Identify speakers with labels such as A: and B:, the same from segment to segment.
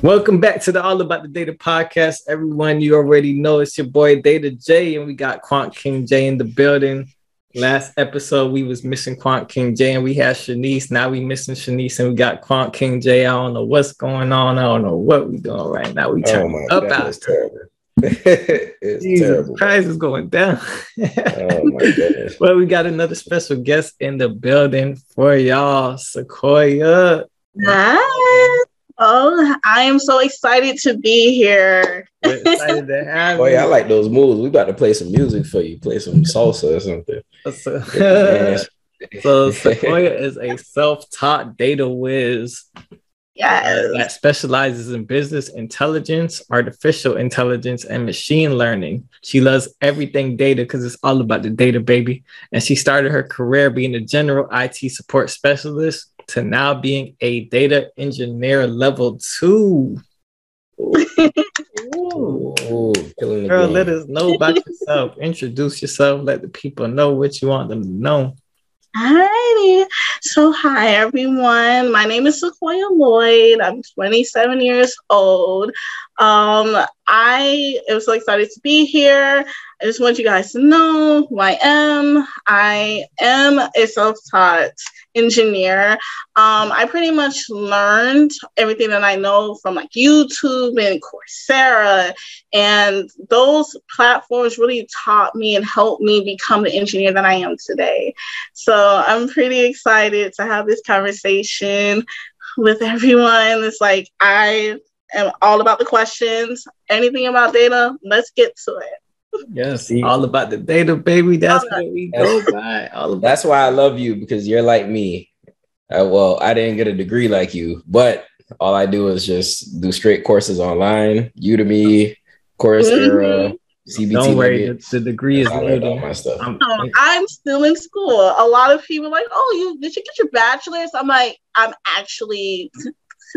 A: Welcome back to the All About the Data podcast. Everyone, you already know it's your boy Data J, and we got Quant King J in the building. Last episode, we was missing Quant King J, and we had Shanice. Now we missing Shanice, and we got Quant King J. I don't know what's going on. I don't know what we doing right now. We turning oh up out. Terrible. it's Jesus terrible. Price is going down. oh my goodness. Well, we got another special guest in the building for y'all, Sequoah.
B: Hi. Oh, I am so excited to be here. excited
C: to have oh, yeah, I like those moves. We about to play some music for you. Play some salsa or something.
A: So, so Sequoah is a self-taught data whiz.
B: Yes.
A: That specializes in business intelligence, artificial intelligence, and machine learning. She loves everything data because it's all about the data, baby. And she started her career being a general IT support specialist to now being a data engineer level two. Ooh. Ooh, Girl, let us know about yourself. Introduce yourself. Let the people know what you want them to know.
B: Hi. So, hi everyone. My name is Sequoah Lloyd. I'm 27 years old. Um, I am so excited to be here. I just want you guys to know who I am. I am a self-taught engineer. Um, I pretty much learned everything that I know from like YouTube and Coursera, and those platforms really taught me and helped me become the engineer that I am today. So I'm pretty excited to have this conversation with everyone. It's like I am all about the questions. Anything about data, let's get to it.
A: Yes, all about the data, baby. That's what we go by. All
C: about That's why I love you because you're like me. Uh, well, I didn't get a degree like you, but all I do is just do straight courses online, Udemy, Coursera, mm-hmm. CBT.
A: Don't worry, the, the degree is loaded.
B: My stuff. I'm, I'm still in school. A lot of people like, oh, you did you get your bachelor's? I'm like, I'm actually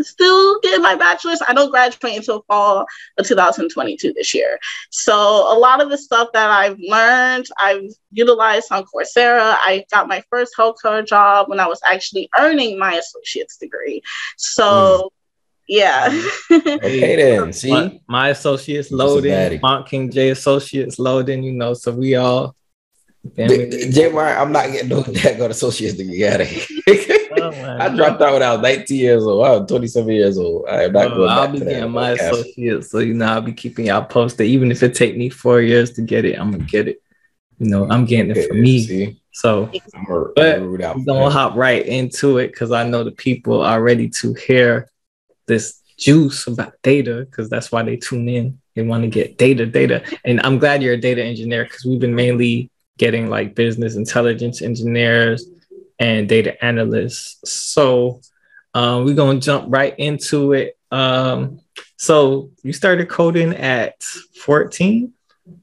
B: still getting my bachelor's. I don't graduate until fall of 2022 this year. So a lot of the stuff that I've learned, I've utilized on Coursera. I got my first healthcare job when I was actually earning my associate's degree. So mm. Yeah.
C: okay then. See,
A: my, my associates loading, Quant King J associates loading. You know, so we all.
C: J. I'm not getting no that got associate's degree out of here. Oh, I dropped out when I was 19 years old. I was 27 years old. I am not oh, going I'll
A: be getting my associate, so you know I'll be keeping y'all posted. Even if it take me four years to get it, I'm gonna get it. You know, I'm getting it for me. See? So, I'm a, but I'm gonna hop right into it because I know the people are ready to hear this juice about data because that's why they tune in. They want to get data, data, and I'm glad you're a data engineer because we've been mainly getting like business intelligence engineers and data analysts. So um, we're gonna jump right into it. Um, so you started coding at 14?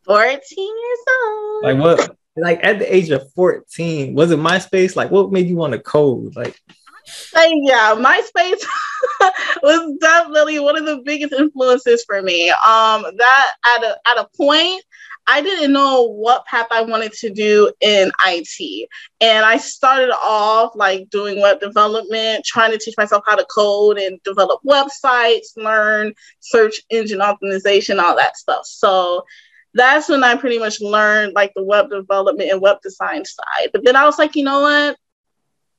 B: 14 years old.
A: Like what? Like at the age of 14, was it MySpace? Like what made you want to code? Like
B: yeah, MySpace was definitely one of the biggest influences for me. Um, that at a at a point, I didn't know what path I wanted to do in IT. And I started off like doing web development, trying to teach myself how to code and develop websites, learn search engine optimization, all that stuff. So that's when I pretty much learned like the web development and web design side. But then I was like, you know what?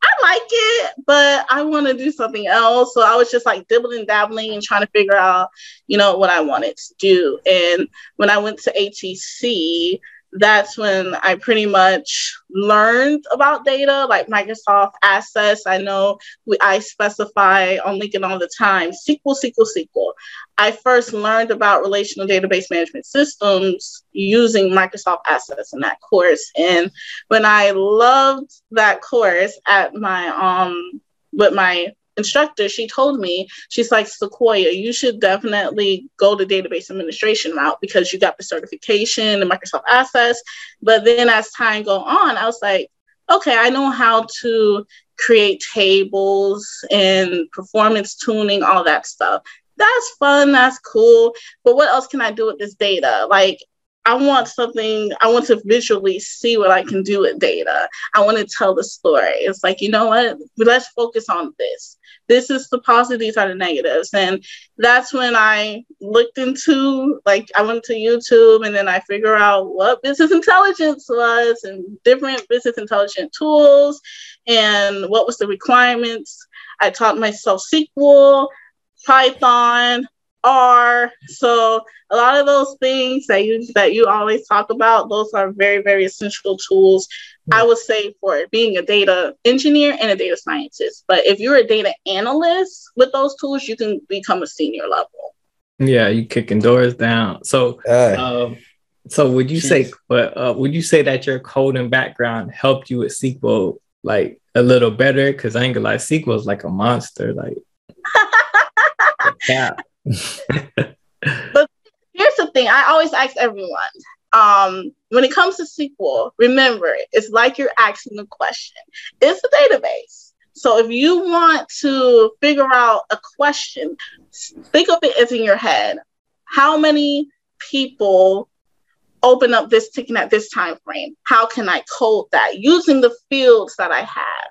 B: I like it, but I want to do something else. So I was just like dibbling, dabbling, and trying to figure out, you know, what I wanted to do. And when I went to ATC, that's when I pretty much learned about data, like Microsoft Access. I know we, I specify on LinkedIn all the time SQL, SQL, SQL. I first learned about relational database management systems using Microsoft Access in that course. And when I loved that course at my um with my instructor, she told me, she's like, Sequoah, you should definitely go the database administration route because you got the certification and Microsoft Access. But then as time go on, I was like, okay, I know how to create tables and performance tuning, all that stuff. That's fun, that's cool. But what else can I do with this data? Like I want something, I want to visually see what I can do with data. I want to tell the story. It's like, you know what? Let's focus on this. This is the positives, these are the negatives. And that's when I looked into, like, I went to YouTube and then I figure out what business intelligence was and different business intelligence tools and what was the requirements. I taught myself SQL, Python, R. So a lot of those things that you that you always talk about, those are very, very essential tools, I would say, for being a data engineer and a data scientist. But if you're a data analyst with those tools, you can become a senior level.
A: Yeah, you kicking doors down. So uh, um, so would you geez. say but uh, would you say that your coding background helped you with SQL like a little better? Cause I ain't gonna lie, SQL is like a monster. Like
B: yeah. But here's the thing I always ask everyone um, when it comes to SQL, remember it's like you're asking a question. It's a database. So if you want to figure out a question, think of it as in your head. How many people open up this ticket at this time frame? How can I code that using the fields that I have?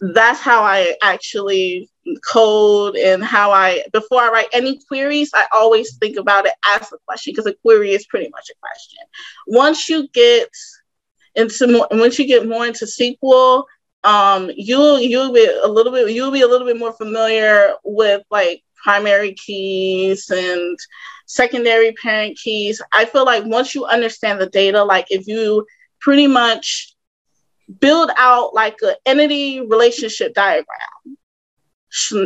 B: That's how I actually code and how I before I write any queries, I always think about it as a question because a query is pretty much a question. Once you get into more once you get more into SQL, um, you'll you'll be a little bit you'll be a little bit more familiar with like primary keys and secondary parent keys. I feel like once you understand the data, like if you pretty much build out like an entity relationship diagram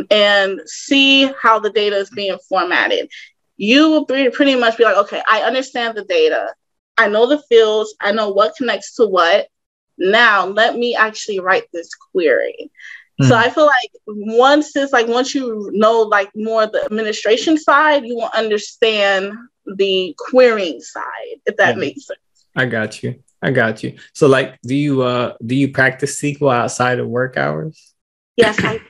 B: and see how the data is being formatted. You will be, pretty much be like, okay, I understand the data. I know the fields. I know what connects to what. Now let me actually write this query. Mm. So I feel like once it's like once you know like more the administration side, you will understand the querying side, if that yeah. makes sense.
A: I got you. I got you. So like do you uh do you practice SQL outside of work hours?
B: Yes, I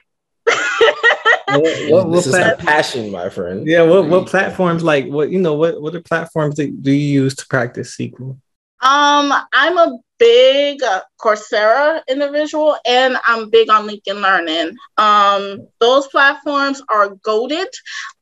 C: what, what, what this plat- is passion, my friend.
A: Yeah, what what platforms like what you know what what are platforms that do you use to practice SQL?
B: Um, I'm a big Coursera individual, and I'm big on LinkedIn Learning. Um, those platforms are goaded.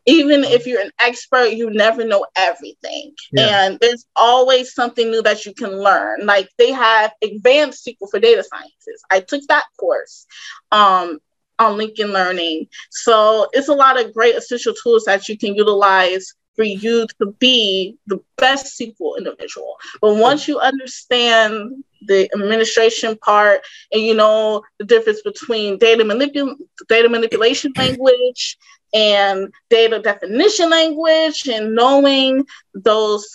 B: Even if you're an expert, you never know everything, yeah. and there's always something new that you can learn. Like they have advanced SQL for data scientists. I took that course. Um, on LinkedIn Learning. So it's a lot of great essential tools that you can utilize for you to be the best SQL individual. But once you understand the administration part and you know the difference between data, manipul- data manipulation language and data definition language and knowing those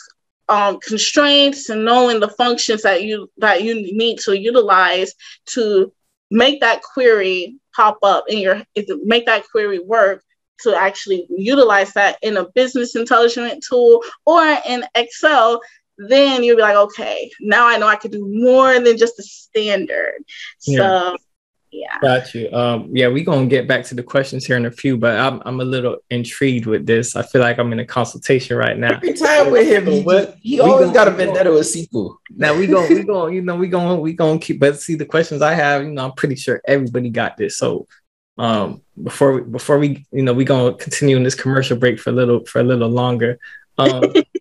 B: um, constraints and knowing the functions that you that you need to utilize to make that query pop up in your make that query work to actually utilize that in a business intelligence tool or in Excel, then you'll be like, okay, now I know I can do more than just the standard. Yeah. So yeah.
A: Got you. Um, yeah, we're gonna get back to the questions here in a few, but I'm I'm a little intrigued with this. I feel like I'm in a consultation right now.
C: Every time with him, he, what, he always got a vendetta with SQL.
A: Now we going we going, you know, we going we going to keep but see the questions I have, you know, I'm pretty sure everybody got this. So um before we before we you know we gonna continue in this commercial break for a little for a little longer. Um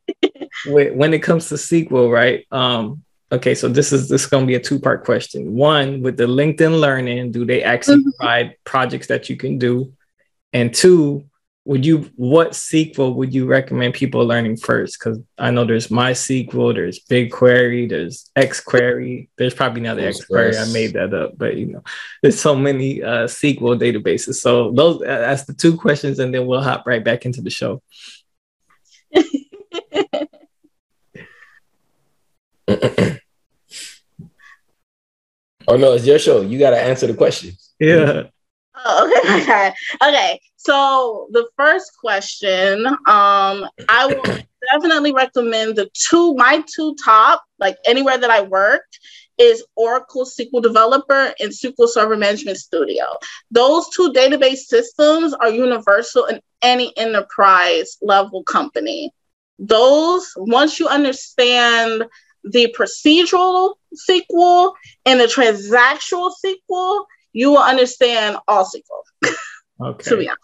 A: when it comes to SQL, right? Um Okay, so this is this is going to be a two part question. One, with the LinkedIn Learning, do they actually mm-hmm. provide projects that you can do? And two, would you what SQL would you recommend people learning first? Because I know there's MySQL, there's BigQuery, there's XQuery. There's probably another the XQuery. I made that up, but you know, there's so many uh, SQL databases. So those uh, that's the two questions, and then we'll hop right back into the show.
C: Oh no, it's your show. You got to answer the question.
A: Yeah.
B: Oh, okay, okay, okay. So the first question, um, I will definitely recommend the two, my two top, like anywhere that I worked, is Oracle SQL Developer and SQL Server Management Studio. Those two database systems are universal in any enterprise level company those once you understand the procedural SQL and the transactional SQL, you will understand all SQL.
A: Okay. to be honest.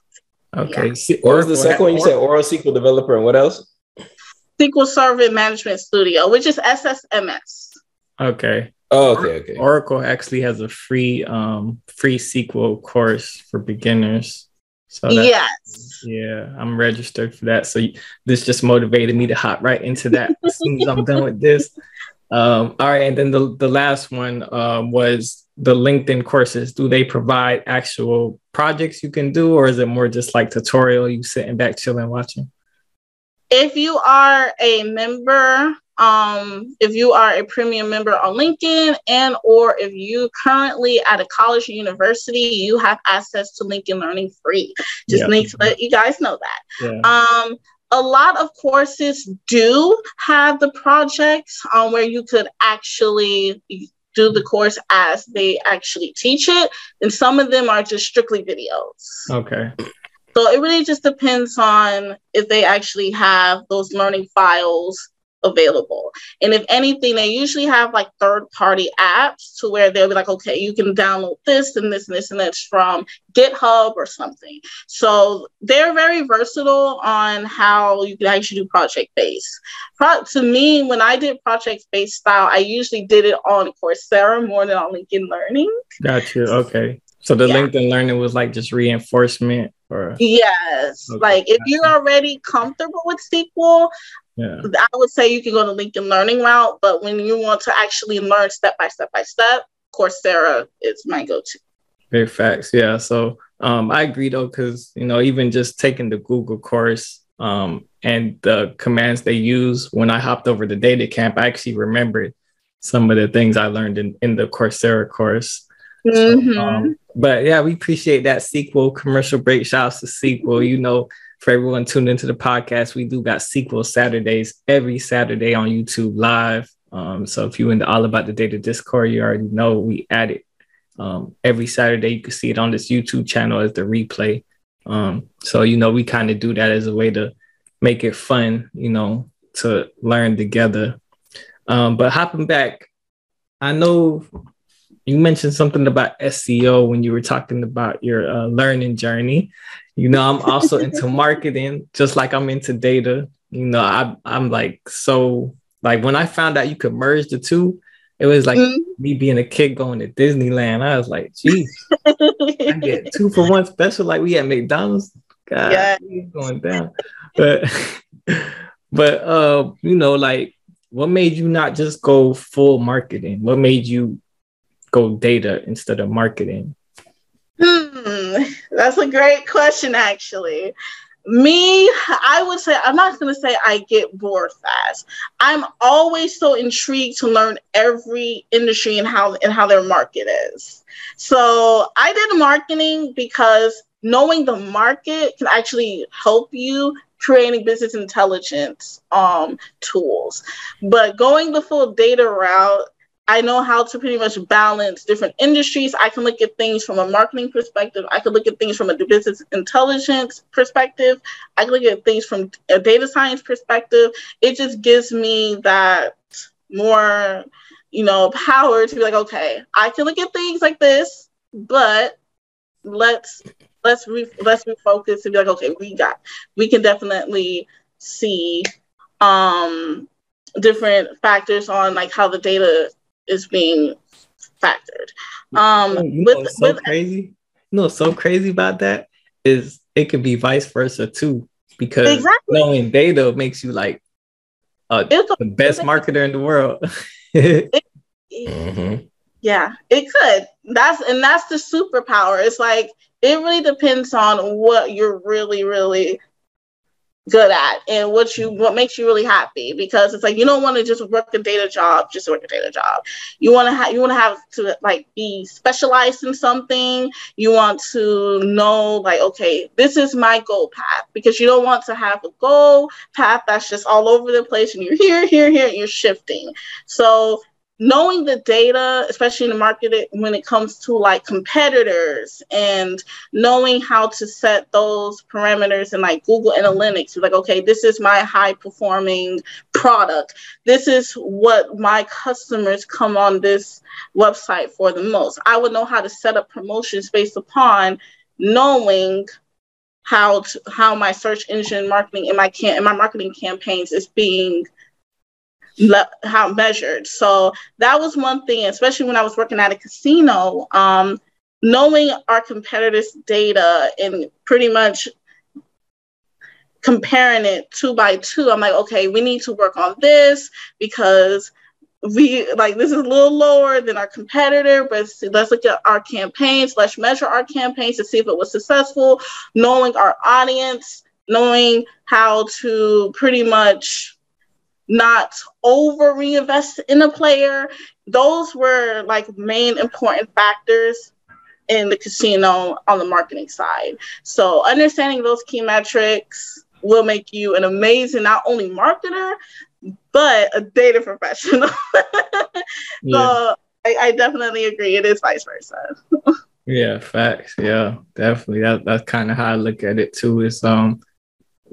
A: Okay.
C: Yeah. What was the second one? You said Oral SQL Developer and what else?
B: SQL Server Management Studio, which is SSMS.
A: Okay.
C: Oh, okay, okay.
A: Oracle actually has a free um free SQL course for beginners.
B: So yes.
A: Yeah, I'm registered for that. So this just motivated me to hop right into that as soon as I'm done with this. Um, all right, and then the, the last one um, was the LinkedIn courses. Do they provide actual projects you can do, or is it more just like tutorial you sitting back chilling watching?
B: If you are a member, um, if you are a premium member on LinkedIn, and or if you currently at a college or university, you have access to LinkedIn Learning free. Just yeah. need to let you guys know that. Yeah. Um, a lot of courses do have the projects um, where you could actually do the course as they actually teach it, and some of them are just strictly videos.
A: Okay.
B: So it really just depends on if they actually have those learning files available. And if anything, they usually have like third party apps to where they'll be like, okay, you can download this and this and this and this from GitHub or something. So they're very versatile on how you can actually do project based. Pro- to me, when I did project based style, I usually did it on Coursera more than on LinkedIn Learning.
A: Got you. Okay. So the yeah. LinkedIn Learning was like just reinforcement or
B: yes. Okay. Like if you're already comfortable with SQL, yeah. I would say you can go to LinkedIn Learning route, but when you want to actually learn step by step by step, Coursera is my go-to.
A: Very facts, yeah. So um, I agree though, because you know, even just taking the Google course um, and the commands they use when I hopped over the DataCamp, I actually remembered some of the things I learned in, in the Coursera course. Mm-hmm. So, um, but yeah, we appreciate that SQL commercial break. Shouts to SQL. You know, for everyone tuned into the podcast, we do got sequel Saturdays every Saturday on YouTube live. Um, so if you're in the All About the Data Discord, you already know we add it um, every Saturday. You can see it on this YouTube channel as the replay. Um, so you know we kind of do that as a way to make it fun, you know, to learn together. Um, but hopping back, I know you mentioned something about SEO when you were talking about your uh, learning journey. You know, I'm also into marketing, just like I'm into data. You know, I, I'm like so like when I found out you could merge the two, it was like mm-hmm. me being a kid going to Disneyland. I was like, geez, I get two for one special like we at McDonald's. God, yeah. going down. But but uh, you know, like what made you not just go full marketing? What made you go data instead of marketing?
B: Hmm, that's a great question, actually. Me, I would say, I'm not going to say I get bored fast. I'm always so intrigued to learn every industry and how and how their market is. So I did marketing because knowing the market can actually help you creating business intelligence um, tools. But going the full data route, I know how to pretty much balance different industries. I can look at things from a marketing perspective. I can look at things from a business intelligence perspective. I can look at things from a data science perspective. It just gives me that more, you know, power to be like, okay, I can look at things like this, but let's let's re- let's refocus and be like, okay, we got, we can definitely see um different factors on like how the data is being factored. Um,
A: you know, with, so with, crazy. You know, so crazy about that is it could be vice versa too, because exactly. knowing data makes you like uh, the best marketer in the world. it,
B: mm-hmm. Yeah, it could. That's and that's the superpower. It's like it really depends on what you're really, really good at and what you mm-hmm. what makes you really happy because it's like you don't want to just work a data job just work a data job. You want to have you want to have to like be specialized in something. You want to know like okay this is my goal path because you don't want to have a goal path that's just all over the place and you're here here here and you're shifting. So knowing the data, especially in the market when it comes to like competitors and knowing how to set those parameters in like Google Analytics, like, okay, this is my high performing product. This is what my customers come on this website for the most. I would know how to set up promotions based upon knowing how to, how my search engine marketing and my can and my marketing campaigns is being le- how measured. So that was one thing, especially when I was working at a casino, um, knowing our competitors' data and pretty much comparing it two by two. I'm like, okay, we need to work on this because we like this is a little lower than our competitor, but let's look at our campaigns, let's measure our campaigns to see if it was successful, knowing our audience, knowing how to pretty much not over reinvest in a player. Those were like main important factors in the casino on the marketing side. So understanding those key metrics will make you an amazing not only marketer but a data professional. yeah. So I, I, definitely agree. It is vice versa.
A: yeah, facts. Yeah, definitely. That that's kind of how I look at it too. Is um,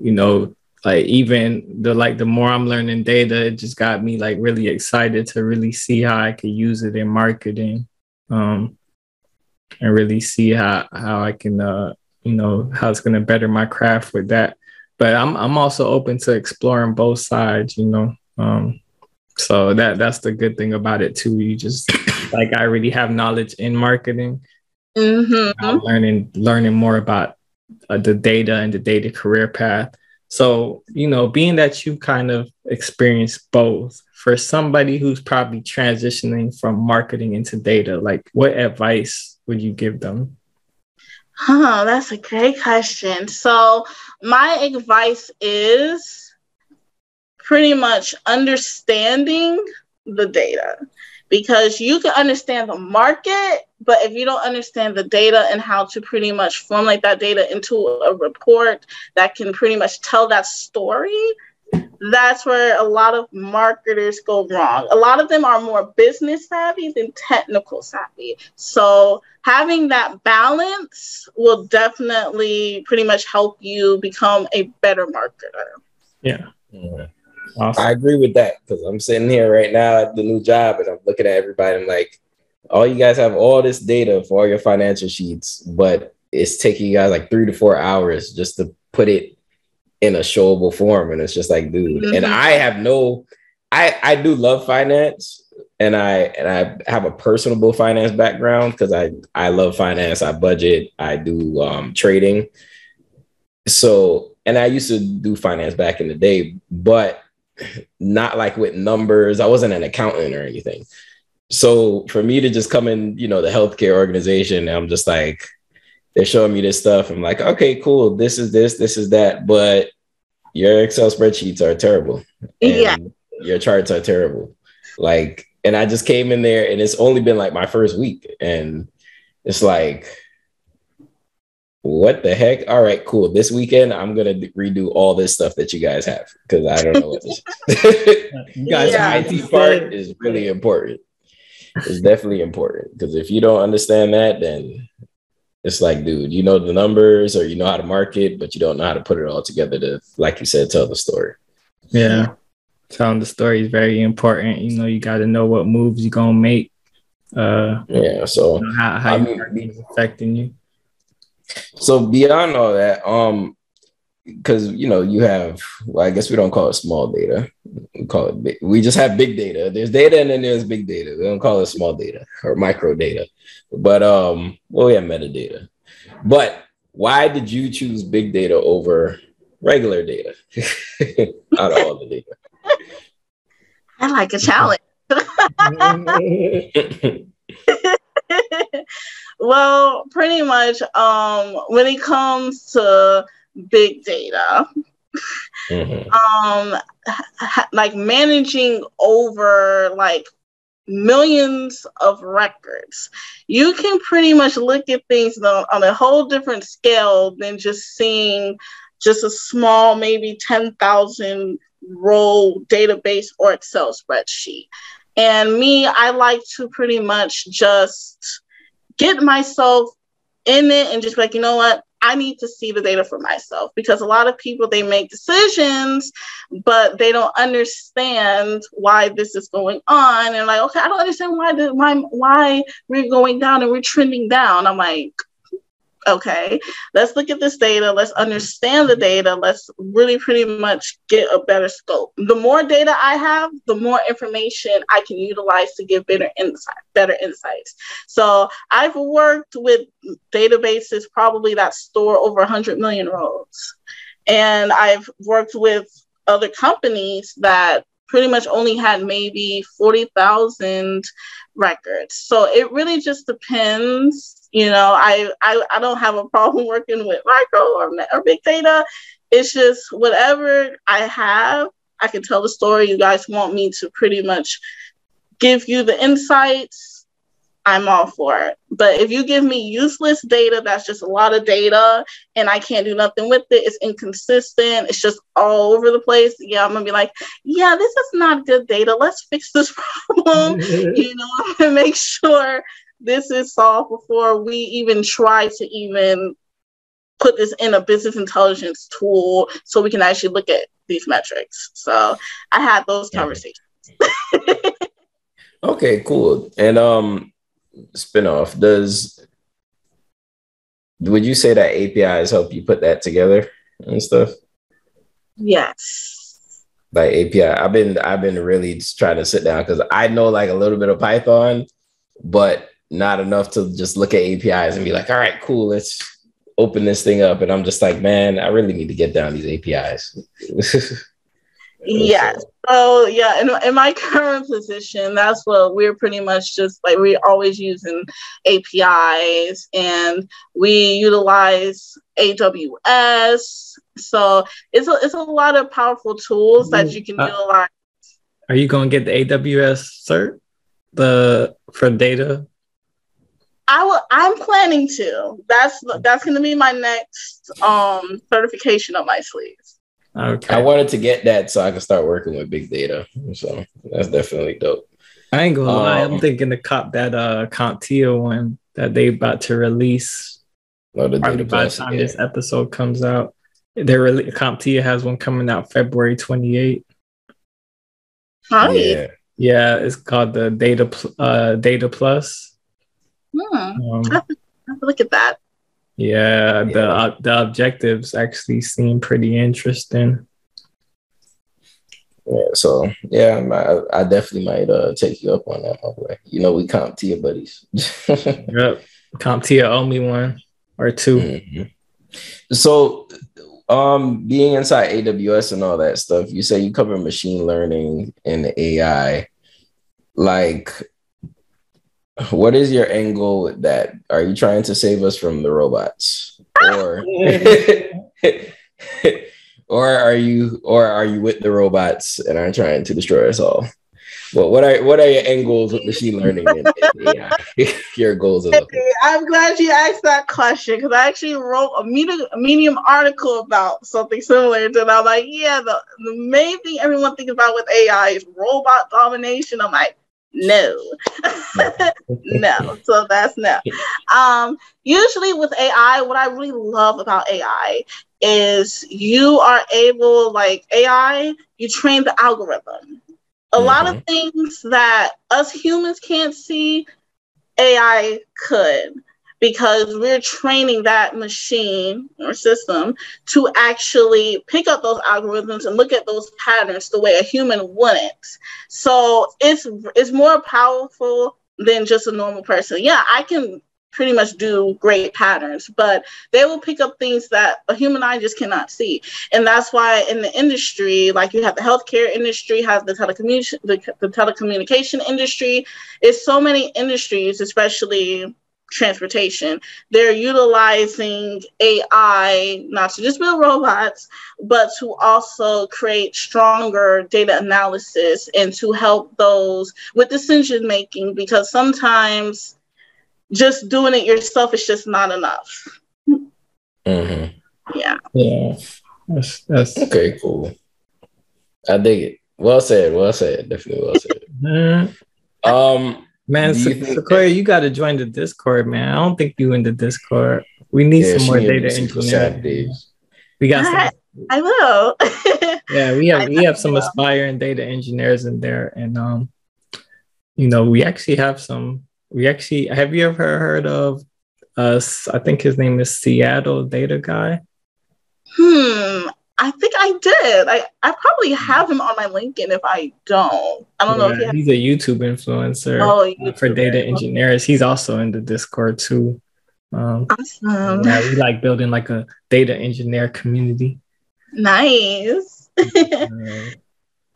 A: you know, like even the like the more I'm learning data, it just got me like really excited to really see how I could use it in marketing. Um and really see how how I can uh you know how it's gonna better my craft with that. But I'm I'm also open to exploring both sides, you know. Um so that that's the good thing about it too. You just like I already have knowledge in marketing. Mm-hmm. learning learning more about uh, the data and the data career path so, you know, being that you kind of experienced both, for somebody who's probably transitioning from marketing into data, like what advice would you give them?
B: Oh, that's a great question. So, my advice is pretty much understanding the data because you can understand the market, but if you don't understand the data and how to pretty much formulate that data into a report that can pretty much tell that story, that's where a lot of marketers go wrong. A lot of them are more business savvy than technical savvy. So having that balance will definitely pretty much help you become a better marketer.
A: Yeah. yeah.
C: Awesome. I agree with that because I'm sitting here right now at the new job and I'm looking at everybody. I'm like, all you guys have all this data for all your financial sheets, but it's taking you guys like three to four hours just to put it in a showable form. And it's just like, dude. Mm-hmm. And I have no, I I do love finance and I and I have a personable finance background because I I love finance. I budget. I do um, trading. So and I used to do finance back in the day, but not like with numbers. I wasn't an accountant or anything. So for me to just come in, you know, the healthcare organization, I'm just like, they're showing me this stuff. I'm like, okay, cool. This is this, this is that. But your Excel spreadsheets are terrible. yeah. Your charts are terrible. Like, and I just came in there and it's only been like my first week. And it's like, what the heck? All right, cool. This weekend, I'm gonna redo all this stuff that you guys have because I don't know what this. you guys, yeah. IT part is really important. It's definitely important because if you don't understand that, then it's like, dude, you know the numbers or you know how to market, but you don't know how to put it all together to, like you said, tell the story.
A: Yeah, telling the story is very important. You know, you got to know what moves you're gonna make. Uh,
C: yeah. So
A: you know, how how I mean, affecting you.
C: So beyond all that, um, because you know you have, well, I guess we don't call it small data. We call it big. We just have big data. There's data and then there's big data. We don't call it small data or micro data. But um, well, we have metadata. But why did you choose big data over regular data out of all the data?
B: I like a challenge. well, pretty much um, when it comes to big data, mm-hmm. um, ha- like managing over like millions of records, you can pretty much look at things on a whole different scale than just seeing just a small, maybe 10,000 row database or Excel spreadsheet And me, I like to pretty much just get myself in it and just like, you know what? I need to see the data for myself because a lot of people they make decisions, but they don't understand why this is going on. And like, okay, I don't understand why the why why we're going down and we're trending down. I'm like, okay, let's look at this data, let's understand the data, let's really pretty much get a better scope. The more data I have, the more information I can utilize to give better insight, better insights. So I've worked with databases probably that store over 100 million rows. And I've worked with other companies that pretty much only had maybe 40,000 records. So it really just depends you know, I, I, I don't have a problem working with micro or, or big data. It's just whatever I have, I can tell the story. You guys want me to pretty much give you the insights. I'm all for it. But if you give me useless data, that's just a lot of data and I can't do nothing with it. It's inconsistent. It's just all over the place. Yeah, I'm gonna be like, yeah, this is not good data. Let's fix this problem, you know, and make sure this is solved before we even try to even put this in a business intelligence tool so we can actually look at these metrics. So I had those conversations.
C: okay, cool. And um spinoff, does would you say that APIs help you put that together and stuff?
B: Yes.
C: Like API, I've been I've been really trying to sit down because I know like a little bit of Python, but not enough to just look at APIs and be like, all right, cool, let's open this thing up. And I'm just like, man, I really need to get down these APIs.
B: yeah. So yeah, in, in my current position, that's what we're pretty much just like we're always using APIs and we utilize AWS. So it's a it's a lot of powerful tools that you can uh, utilize.
A: Are you gonna get the AWS cert? The for data
B: I will. I'm planning to. That's that's going to be my next um certification on my sleeves.
C: Okay. I wanted to get that so I could start working with big data. So that's definitely dope.
A: I ain't gonna um, lie. I'm um, thinking to cop that uh CompTIA one that they about to release. Oh, the data by the time yeah. this episode comes out, they really CompTIA has one coming out February 28. Hi. Yeah. Yeah, it's called the Data uh, Data Plus.
B: Hmm. Um, have to, have to look at that.
A: Yeah, the. Uh, the objectives actually seem pretty interesting.
C: Yeah, so yeah, I, I definitely might uh, take you up on that, my boy. You know, we comp CompTIA buddies.
A: yep, comp CompTIA owe me one or 2 mm-hmm.
C: So, um, being inside AWS and all that stuff, you say you cover machine learning and AI. Like, what is your goal with that? Are you trying to save us from the robots, or or are you or are you with the robots and are trying to destroy us all? Well, what are what are your end goals with machine learning and, AI? your goals.
B: I'm glad you asked that question because I actually wrote a medium, medium article about something similar to that. I'm like, yeah, the, the main thing everyone thinks about with AI is robot domination. I'm like, no. No. So that's no. Um usually with ai what i really love about ai is you are able like ai you train the algorithm. A mm-hmm. lot of mm-hmm. things that us humans can't see ai could because we're training that machine or system to actually pick up those algorithms and look at those patterns the way a human wouldn't. So it's it's more powerful than just a normal person. Yeah, I can pretty much do great patterns, but they will pick up things that a human eye just cannot see. And that's why in the industry, like you have the healthcare industry, has the telecommunication the, the telecommunication industry, it's so many industries, especially transportation. They're utilizing AI not to just build robots, but to also create stronger data analysis and to help those with decision making because sometimes just doing it yourself is just not enough.
C: Mm-hmm.
B: Yeah.
A: Yeah. That's, that's
C: okay, cool. I dig it. Well said. Well said. Definitely well said.
A: Um, man, Sequoah, you got to join the Discord, man. I don't think you in the Discord. We need yeah, some more data engineers. We got some.
B: I will.
A: yeah, we have we have some aspiring data engineers in there, and um, you know, we actually have some. We actually have you ever heard of us? I think his name is Seattle Data Guy.
B: Hmm. I think I did. I, I probably have him on my LinkedIn if I don't. I don't yeah, know if
A: he he's a YouTube influencer oh, YouTuber. for data engineers. He's also in the Discord too. Um, awesome. Yeah, we like building like a data engineer community.
B: Nice.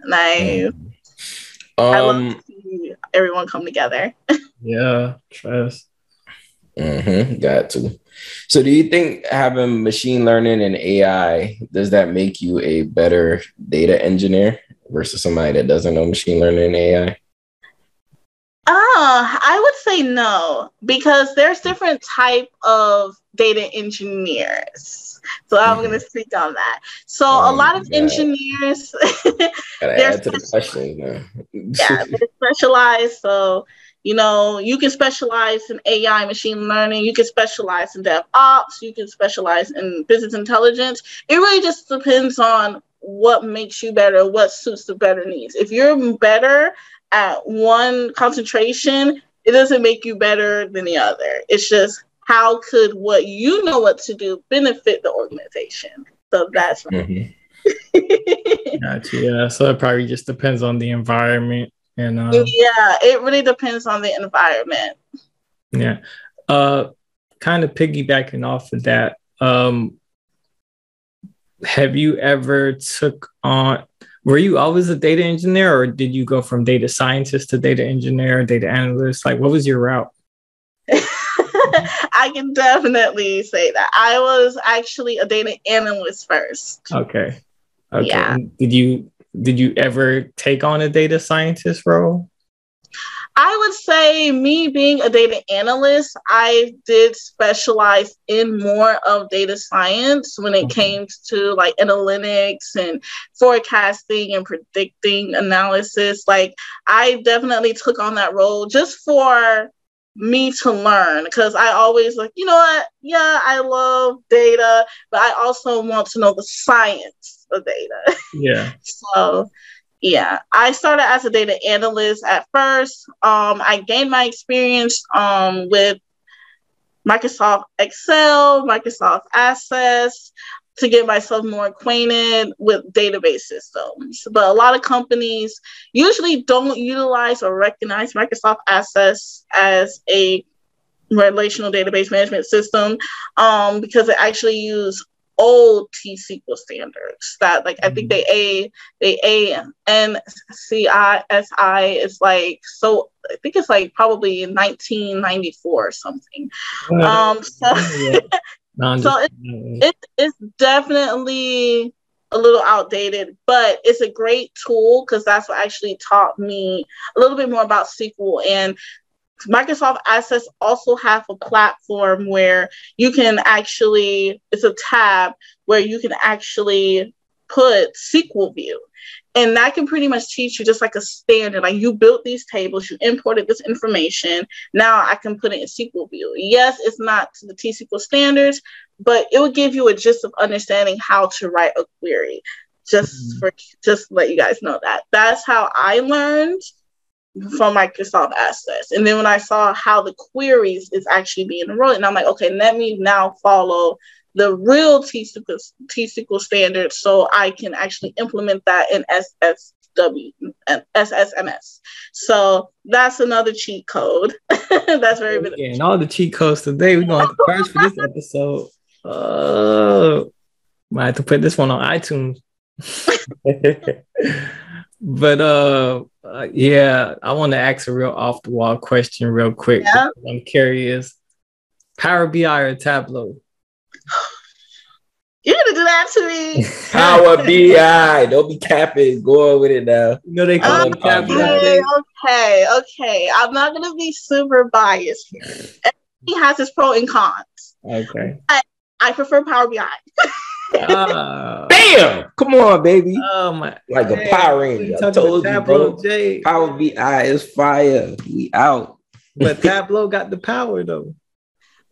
B: nice. Um, I love to see everyone come together.
A: yeah, trust.
C: Mm-hmm, got to. So, do you think having machine learning and AI does that make you a better data engineer versus somebody that doesn't know machine learning and AI?
B: Uh, I would say no because there's different type of data engineers. So I'm mm-hmm. going to speak on that. So oh, a lot of God. engineers, they're add to the question. yeah, they're specialized. So you know, you can specialize in AI, machine learning. You can specialize in DevOps. You can specialize in business intelligence. It really just depends on what makes you better, what suits the better needs. If you're better at one concentration, it doesn't make you better than the other. It's just how could what you know what to do benefit the organization. So that's mm-hmm.
A: gotcha. Yeah. So it probably just depends on the environment and
B: um, yeah, it really depends on the environment.
A: Yeah. Uh kind of piggybacking off of that, um have you ever took on were you always a data engineer or did you go from data scientist to data engineer, data analyst? Like what was your route?
B: I can definitely say that. I was actually a data analyst first.
A: Okay. Okay. Yeah. Did you did you ever take on a data scientist role?
B: I would say, me being a data analyst, I did specialize in more of data science when it came to like analytics and forecasting and predicting analysis. Like, I definitely took on that role just for me to learn because I always like, you know what? Yeah, I love data, but I also want to know the science of data.
A: Yeah.
B: so yeah, I started as a data analyst at first. Um, I gained my experience um, with Microsoft Excel, Microsoft Access to get myself more acquainted with database systems. But a lot of companies usually don't utilize or recognize Microsoft Access as a relational database management system um, because it actually use old T SQL standards that like I think mm-hmm. they A they A N C I S I is like so I think it's like probably 1994 or something. Um so so it, it, it's definitely a little outdated, but it's a great tool because that's what actually taught me a little bit more about SQL and Microsoft Access also have a platform where you can actually, it's a tab where you can actually put SQL view. And that can pretty much teach you just like a standard. Like you built these tables, you imported this information. Now I can put it in SQL view. Yes, it's not to the T SQL standards, but it will give you a gist of understanding how to write a query. Just mm-hmm. for just let you guys know that. That's how I learned from Microsoft Access. And then when I saw how the queries is actually being enrolled, and I'm like, okay, let me now follow the real T-SQL, T-SQL standards so I can actually implement that in SSW and SSMS. So that's another cheat code. that's very good.
A: And all the cheat codes today. We're going to have to for this episode. Oh, might have to put this one on iTunes. but uh uh, yeah, I want to ask a real off the wall question real quick. Yeah. I'm curious. Power BI or Tableau?
B: You're gonna do that to me.
C: Power BI. Don't be capping. Go on with it now.
A: No, they call
B: okay, it Okay, okay. I'm not gonna be super biased here. Everything has its pro and cons.
A: Okay.
B: I, I prefer Power BI.
C: uh, Bam! Come on, baby.
A: Oh my!
C: Like a Power Ranger. I told you, bro. J. Power BI is fire. We out.
A: But Tableau got the power though.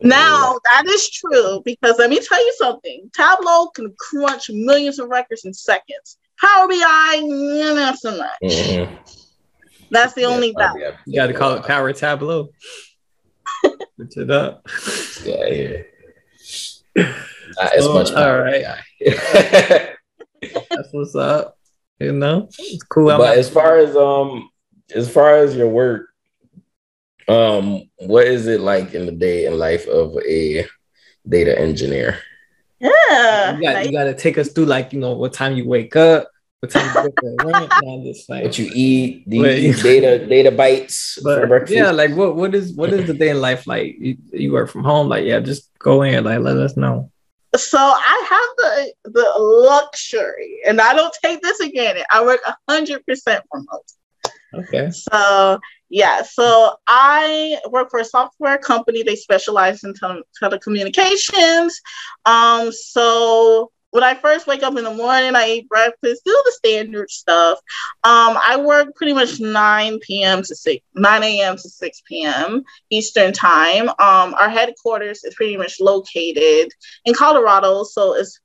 B: Now that is true because let me tell you something. Tableau can crunch millions of records in seconds. Power BI, not so much. Mm-hmm. That's the yeah, only
A: that. You got to call it Power Tableau. Switch it up. Yeah, yeah. Not as much. All right. That's what's up. You know, it's cool.
C: I'm but as far as um, as far as your work, um, what is it like in the day in life of a data engineer?
B: Yeah,
A: you got, you got to take us through like you know what time you wake up, what time you get rent,
C: like, what you eat, do you eat data data bites
A: but, for breakfast? Yeah, like what what is what is the day in life like? You, you work from home, like yeah, just go in, like let us know.
B: So I have the the luxury, and I don't take this again. I work hundred percent remote.
A: Okay.
B: So yeah, so I work for a software company. They specialize in tele- telecommunications. Um, so when I first wake up in the morning, I eat breakfast, do the standard stuff. Um, I work pretty much 9 p.m. to 6, 9 a.m. to 6 p.m. Eastern time. Um, our headquarters is pretty much located in Colorado, so it's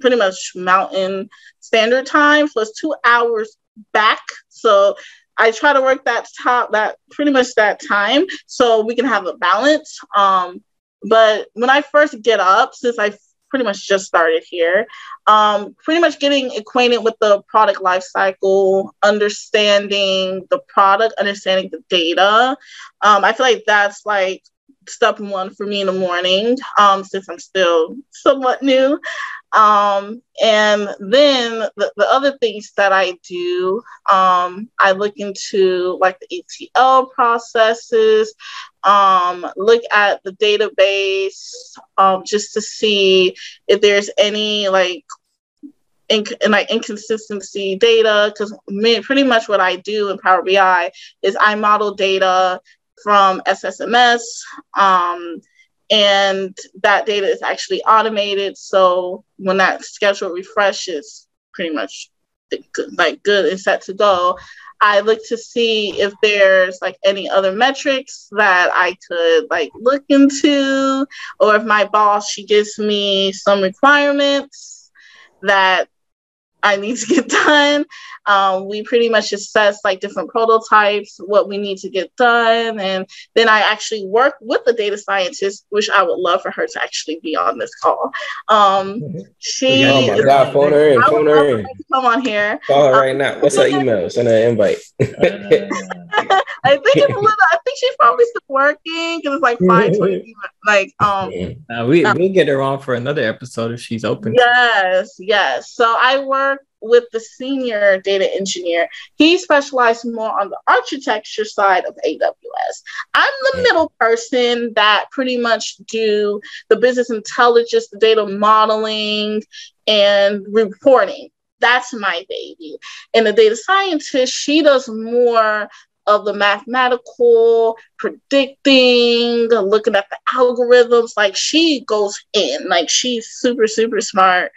B: pretty much mountain standard time. So it's two hours back. So I try to work that top that pretty much that time so we can have a balance. Um, but when I first get up, since I pretty much just started here, um, pretty much getting acquainted with the product lifecycle, understanding the product, understanding the data. Um, I feel like that's like step one for me in the morning um, since I'm still somewhat new. Um, and then the, the other things that I do, um, I look into like the ETL processes, um, look at the database um, just to see if there's any like in, like inconsistency data because pretty much what I do in Power BI is I model data from SSMS um, and that data is actually automated. So when that schedule refreshes, pretty much like good and set to go. I look to see if there's like any other metrics that I could like look into, or if my boss she gives me some requirements that I need to get done. Um, we pretty much assess like different prototypes, what we need to get done, and then I actually work with the data scientist, which I would love for her to actually be on this call. Um, she, oh my god, phone her in, phone her in. Come on here.
C: Call her right um, now. What's her email? Send her an invite.
B: I think it's a little. I think she's probably still working because it's like five twenty. Like um,
A: uh, we um, we'll get her on for another episode if she's open.
B: Yes, yes. So I work with the senior data engineer. He specialized more on the architecture side of AWS. I'm the middle person that pretty much do the business intelligence, the data modeling, and reporting. That's my baby. And the data scientist, she does more of the mathematical predicting, looking at the algorithms. Like she goes in, like she's super, super smart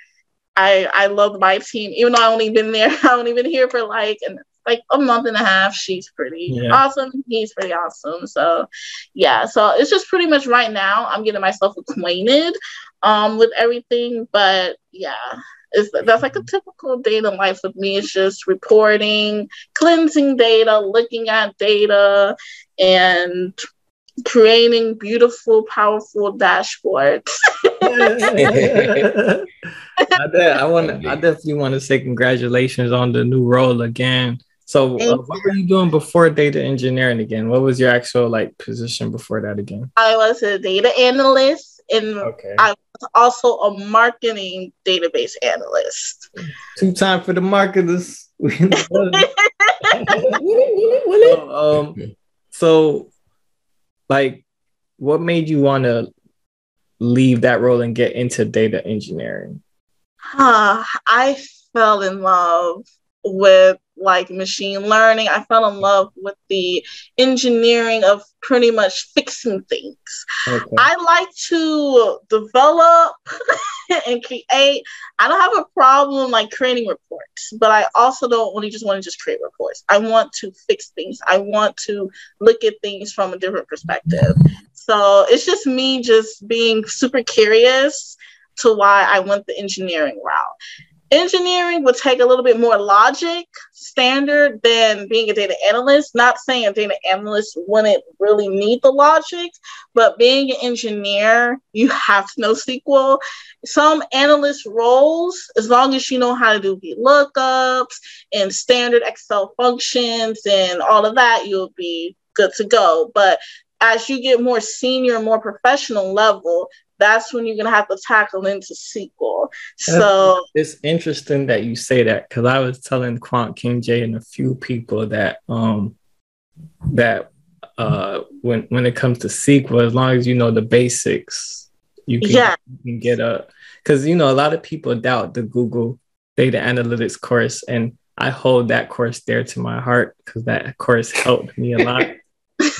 B: I I love my team, even though I only been there. I only been here for like an like a month and a half. She's pretty yeah. awesome. He's pretty awesome. So yeah, so it's just pretty much right now. I'm getting myself acquainted um with everything, but yeah. It's, that's like a typical day in life with me. It's just reporting, cleansing data, looking at data, and creating beautiful, powerful dashboards.
A: I, I want. I definitely want to say congratulations on the new role again. So, uh, what were you doing before data engineering again? What was your actual like position before that again?
B: I was a data analyst, and okay. I was also a marketing database analyst.
A: Two time for the marketers. so, um, so like what made you want to leave that role and get into data engineering?
B: Huh, I fell in love with like machine learning. I fell in love with the engineering of pretty much fixing things. Okay. I like to develop and create. I don't have a problem like creating reports, but I also don't only just want to just create reports. I want to fix things. I want to look at things from a different perspective. So it's just me just being super curious to why I went the engineering route. Engineering would take a little bit more logic standard than being a data analyst. Not saying a data analyst wouldn't really need the logic, but being an engineer, you have to know SQL. Some analyst roles, as long as you know how to do VLOOKUPs and standard Excel functions and all of that, you'll be good to go. But as you get more senior, more professional level, that's when you're gonna have to tackle into SQL. So
A: it's interesting that you say that because I was telling Quant King J and a few people that um that uh when when it comes to SQL, as long as you know the basics, you can, yeah. you can get a because you know a lot of people doubt the Google data analytics course and I hold that course dear to my heart because that course helped me a lot.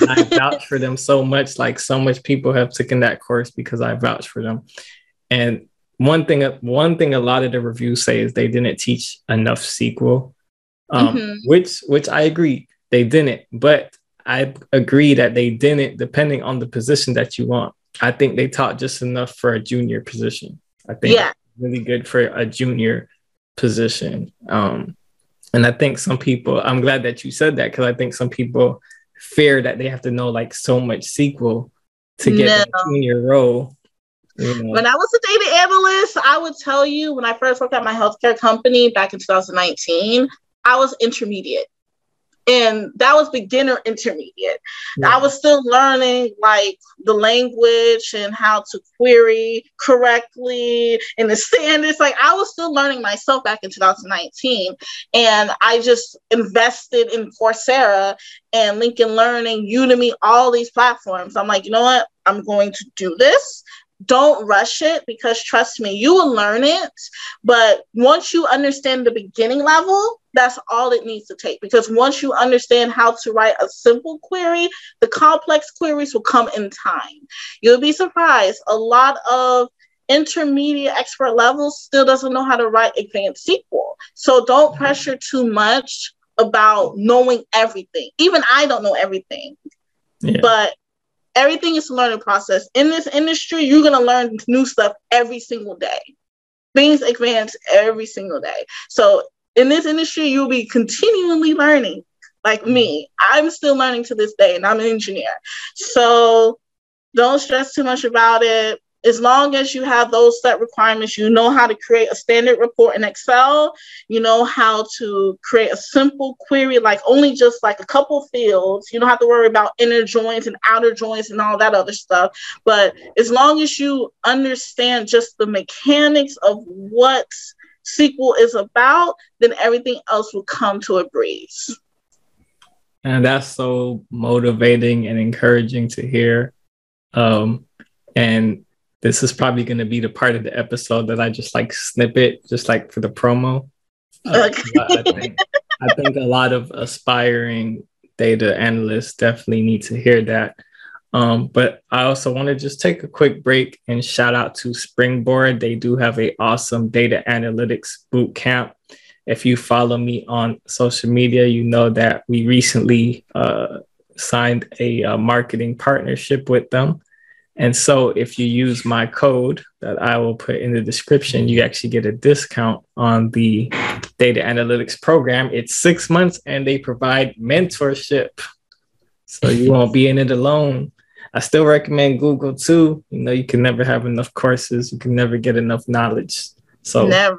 A: I vouch for them so much. Like so much people have taken that course because I vouch for them. And one thing, one thing a lot of the reviews say is they didn't teach enough SQL, um, mm-hmm. which which I agree they didn't. But I agree that they didn't, depending on the position that you want. I think they taught just enough for a junior position. I think yeah. really good for a junior position. Um, and I think some people, I'm glad that you said that because I think some people fear that they have to know like so much SQL to get no. in your role.
B: You know. When I was a data analyst, I would tell you when I first worked at my healthcare company back in 2019, I was intermediate and that was beginner intermediate. Yeah. I was still learning like the language and how to query correctly and the standards. Like I was still learning myself back in 2019. And I just invested in Coursera and LinkedIn Learning, Udemy, all these platforms. I'm like, you know what? I'm going to do this don't rush it because trust me, you will learn it. But once you understand the beginning level, that's all it needs to take. Because once you understand how to write a simple query, the complex queries will come in time. You'll be surprised. A lot of intermediate expert levels still doesn't know how to write advanced SQL. So don't mm-hmm. pressure too much about knowing everything. Even I don't know everything. Yeah. But everything is a learning process. In this industry, you're gonna learn new stuff every single day. Things advance every single day. So in this industry, you'll be continually learning. Like mm-hmm. me, I'm still learning to this day, and I'm an engineer. So don't stress too much about it as long as you have those set requirements, you know how to create a standard report in Excel, you know how to create a simple query, like only just like a couple fields. You don't have to worry about inner joins and outer joins and all that other stuff. But as long as you understand just the mechanics of what SQL is about, then everything else will come to a breeze.
A: And that's so motivating and encouraging to hear. Um, and this is probably going to be the part of the episode that I just like snip it, just like for the promo. Uh, I, think, I think a lot of aspiring data analysts definitely need to hear that. Um, but I also want to just take a quick break and shout out to Springboard. They do have a awesome data analytics boot camp. If you follow me on social media, you know that we recently uh, signed a, a uh, marketing partnership with them. And so if you use my code that I will put in the description, you actually get a discount on the data analytics program. It's six months and they provide mentorship. So you won't be in it alone. I still recommend Google too. You know, you can never have enough courses, you can never get enough knowledge. So
B: never.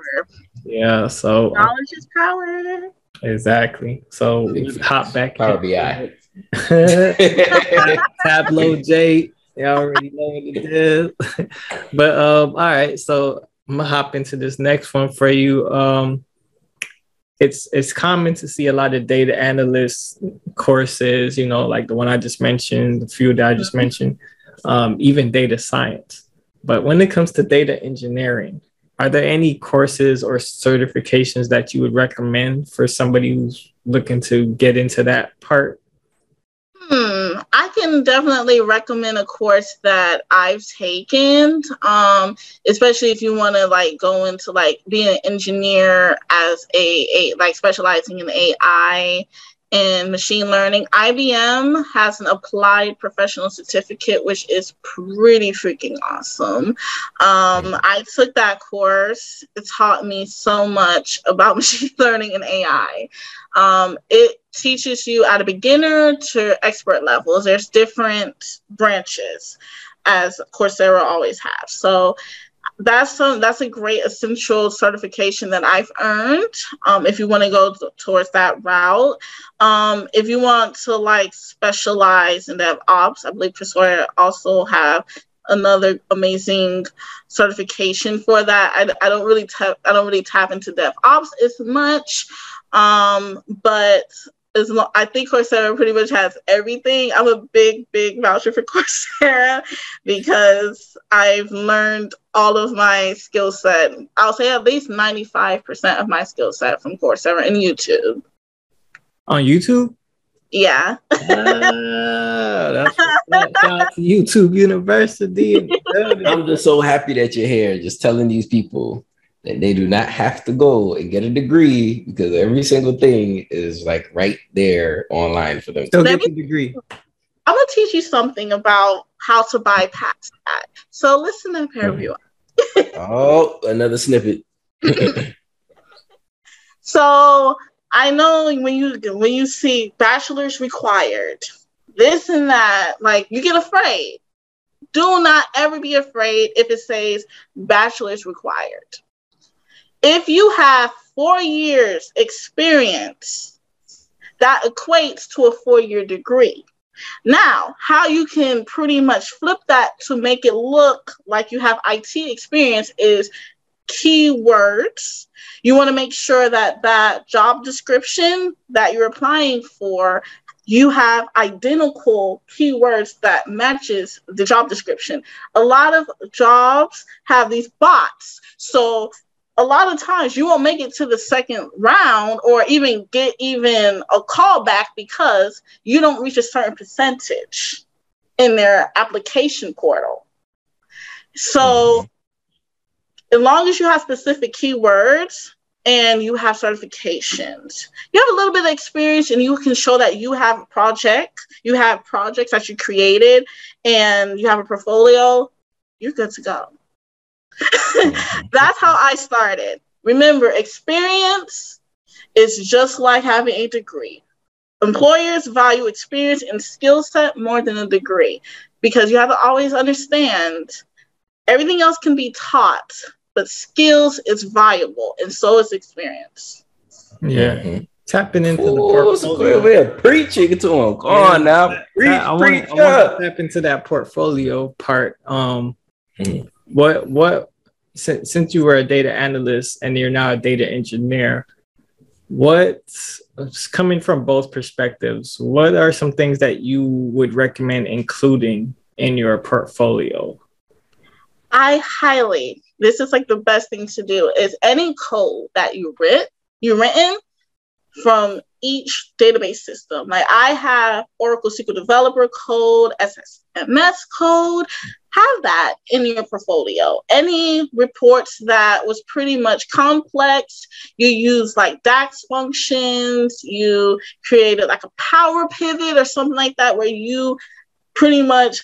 A: Yeah. So
B: knowledge is power.
A: Exactly. So hop back.
C: Power BI.
A: Tableau J Y'all already know what it is. but um, all right, so I'm gonna hop into this next one for you. Um, it's it's common to see a lot of data analyst courses, you know, like the one I just mentioned, the few that I just mentioned, um, even data science. But when it comes to data engineering, are there any courses or certifications that you would recommend for somebody who's looking to get into that part?
B: I can definitely recommend a course that I've taken, um, especially if you want to like go into like being an engineer as a, a like specializing in AI and machine learning. IBM has an applied professional certificate, which is pretty freaking awesome. Um, I took that course. It taught me so much about machine learning and AI. Um, it teaches you at a beginner to expert levels. There's different branches, as Coursera always has. So that's some that's a great essential certification that I've earned. Um, if you want to go t- towards that route, um, if you want to like specialize in DevOps, I believe Coursera also have another amazing certification for that. I, I don't really tap I don't really tap into DevOps as much, um, but as long, I think Coursera pretty much has everything. I'm a big, big voucher for Coursera because I've learned all of my skill set. I'll say at least 95% of my skill set from Coursera and YouTube.
A: On YouTube?
B: Yeah. uh,
A: that's shout YouTube University.
C: I'm just so happy that you're here, just telling these people that they do not have to go and get a degree because every single thing is like right there online for them.
A: So get the degree.
B: I'm gonna teach you something about how to bypass that. So listen to Paraguay.
C: oh, another snippet.
B: so I know when you when you see bachelor's required, this and that, like you get afraid. Do not ever be afraid if it says bachelor's required if you have four years experience, that equates to a four year degree. Now, how you can pretty much flip that to make it look like you have IT experience is keywords. You want to make sure that that job description that you're applying for you have identical keywords that matches the job description. A lot of jobs have these bots. So a lot of times you won't make it to the second round or even get even a call back because you don't reach a certain percentage in their application portal. So, mm-hmm. as long as you have specific keywords and you have certifications, you have a little bit of experience and you can show that you have a project, you have projects that you created, and you have a portfolio, you're good to go. That's how I started. Remember, experience is just like having a degree. Employers value experience and skill set more than a degree because you have to always understand everything else can be taught, but skills is valuable and so is experience.
A: Yeah. Mm-hmm. Tapping into Ooh, the portfolio.
C: way of preaching to him. Go yeah. on now. Preach, I,
A: I preach want, I want to tap into that portfolio part. Um, mm-hmm what what since, since you were a data analyst and you're now a data engineer what coming from both perspectives what are some things that you would recommend including in your portfolio?
B: I highly this is like the best thing to do is any code that you writ you written from each database system. Like I have Oracle SQL Developer code, SSMS code, have that in your portfolio. Any reports that was pretty much complex, you use like DAX functions, you created like a power pivot or something like that, where you pretty much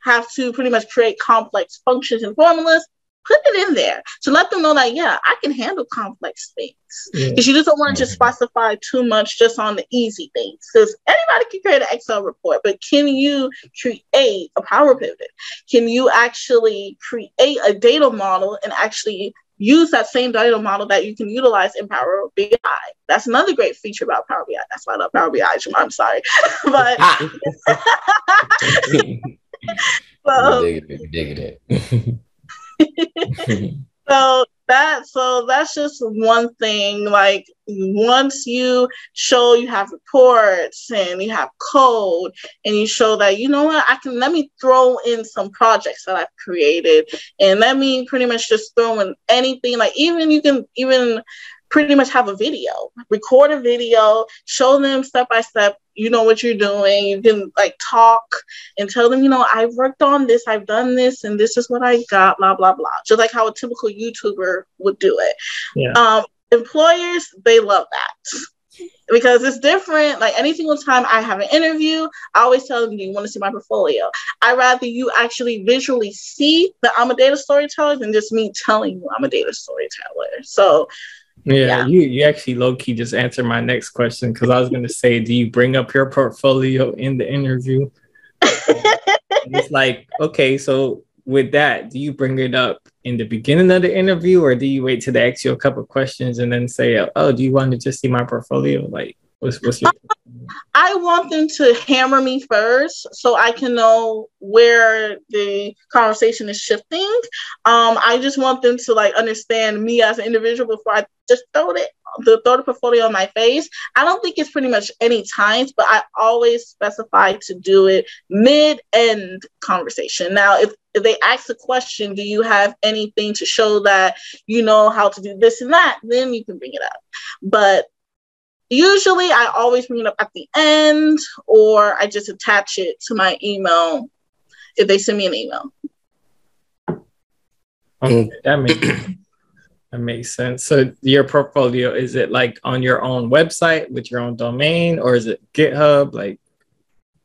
B: have to pretty much create complex functions and formulas put it in there to let them know that yeah i can handle complex things because yeah. you just don't want to just specify too much just on the easy things because anybody can create an excel report but can you create a power pivot can you actually create a data model and actually use that same data model that you can utilize in Power BI. That's another great feature about Power BI. That's why I love Power BI. I'm sorry, but
C: so, digging it, digging it.
B: so that so that's just one thing like once you show you have reports and you have code and you show that you know what i can let me throw in some projects that i've created and let me pretty much just throw in anything like even you can even pretty much have a video, record a video, show them step by step, you know what you're doing. You can like talk and tell them, you know, I've worked on this, I've done this, and this is what I got, blah, blah, blah. Just like how a typical YouTuber would do it. Yeah. Um, employers, they love that. Because it's different. Like any single time I have an interview, I always tell them, Do you want to see my portfolio? i rather you actually visually see that I'm a data storyteller than just me telling you I'm a data storyteller. So
A: yeah, yeah, you you actually low key just answered my next question because I was gonna say, do you bring up your portfolio in the interview? it's like, okay, so with that, do you bring it up in the beginning of the interview, or do you wait till they ask you a couple questions and then say, oh, do you want to just see my portfolio? Like, what's what's your
B: I want them to hammer me first so I can know where the conversation is shifting. Um, I just want them to like understand me as an individual before I just throw it the throw the portfolio on my face. I don't think it's pretty much any times, but I always specify to do it mid end conversation. Now, if, if they ask a question, do you have anything to show that you know how to do this and that? Then you can bring it up. But usually I always bring it up at the end or I just attach it to my email if they send me an email.
A: Okay, mm. that makes that makes sense. So your portfolio is it like on your own website with your own domain or is it GitHub? Like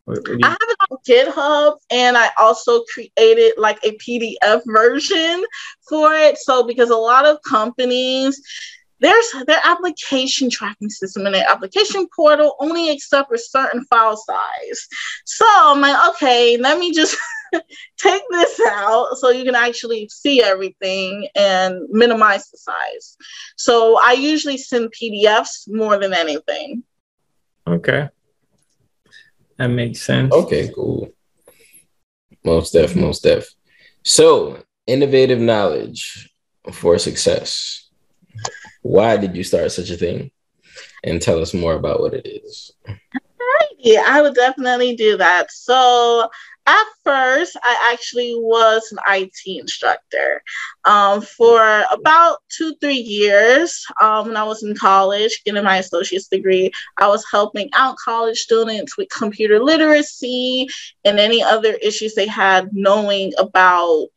B: what, what you- I have it on GitHub and I also created like a PDF version for it. So because a lot of companies there's their application tracking system and their application portal only accept a certain file size. So I'm like, okay, let me just take this out so you can actually see everything and minimize the size. So I usually send PDFs more than anything.
A: Okay. That makes sense.
C: Okay, cool. Most def, most def. So innovative knowledge for success why did you start such a thing? And tell us more about what it is.
B: Yeah, I would definitely do that. So at first, I actually was an IT instructor um, for about two, three years. Um, when I was in college, getting my associate's degree, I was helping out college students with computer literacy and any other issues they had knowing about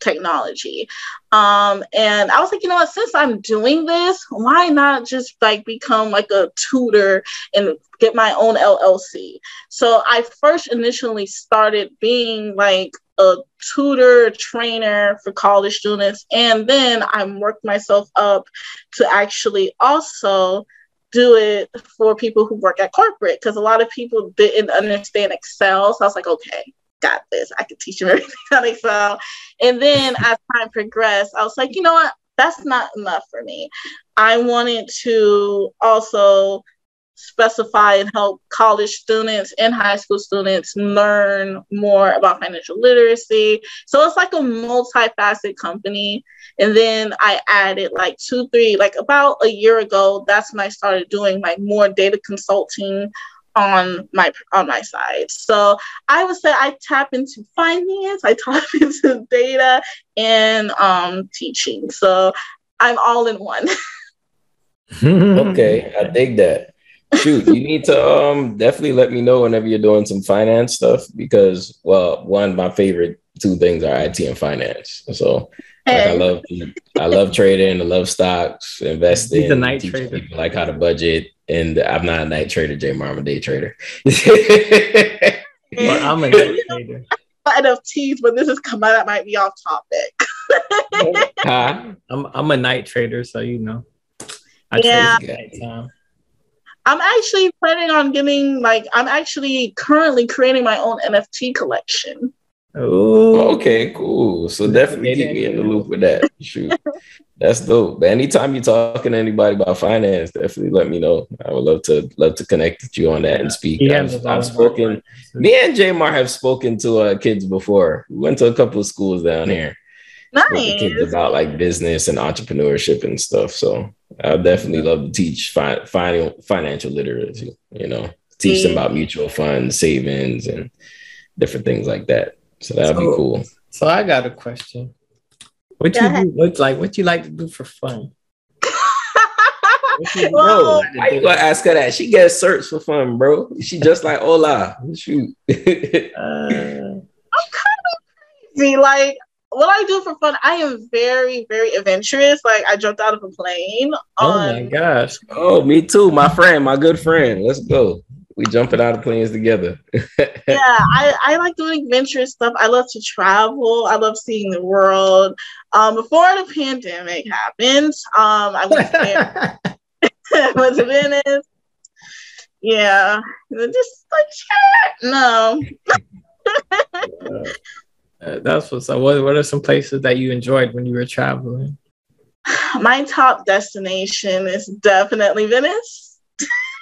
B: technology. Um, and I was like, you know what, since I'm doing this, why not just like become like a tutor and get my own LLC? So I first initially started being like a tutor trainer for college students and then i worked myself up to actually also do it for people who work at corporate because a lot of people didn't understand excel so i was like okay got this. I could teach him everything on Excel. And then as time progressed, I was like, you know what? That's not enough for me. I wanted to also specify and help college students and high school students learn more about financial literacy. So it's like a multifaceted company. And then I added like two, three, like about a year ago, that's when I started doing like more data consulting on my on my side. So I would say I tap into finance, I tap into data and um, teaching. So I'm all in one.
C: okay, I dig that. Shoot, you need to um definitely let me know whenever you're doing some finance stuff because well, one of my favorite two things are IT and finance. So like I love I love trading, I love stocks, investing, He's a night trader. people like how to budget and I'm not a night trader, Jay I'm a day trader.
B: well, I'm a night trader. NFTs, but this is coming that might be off topic.
A: huh? I'm I'm a night trader, so you know. I
B: yeah. I'm actually planning on getting like I'm actually currently creating my own NFT collection.
C: Oh, okay, cool. So definitely keep me in the loop with that. Shoot. That's dope. But anytime you're talking to anybody about finance, definitely let me know. I would love to love to connect with you on that and speak. Yeah, I've, I've spoken. Me and Jahmar have spoken to uh, kids before. We went to a couple of schools down here,
B: Nice.
C: kids about like business and entrepreneurship and stuff. So I definitely love to teach fi- fi- financial literacy. You know, teach them about mutual funds, savings, and different things like that. So that'd so, be cool.
A: So I got a question. What you do, what like what you like to do for fun?
C: bro, why you gonna ask her that? She gets searched for fun, bro. She just like hola. Shoot. uh,
B: I'm kind of crazy. Like what I do for fun, I am very, very adventurous. Like I jumped out of a plane.
A: Oh my gosh.
C: Oh, me too. My friend, my good friend. Let's go. We jumping out of planes together.
B: yeah, I, I like doing adventurous stuff. I love to travel. I love seeing the world. Um, before the pandemic happened, um, I went there. went to Venice. Yeah, just like no.
A: Uh, that's what's up. What, what are some places that you enjoyed when you were traveling?
B: My top destination is definitely Venice.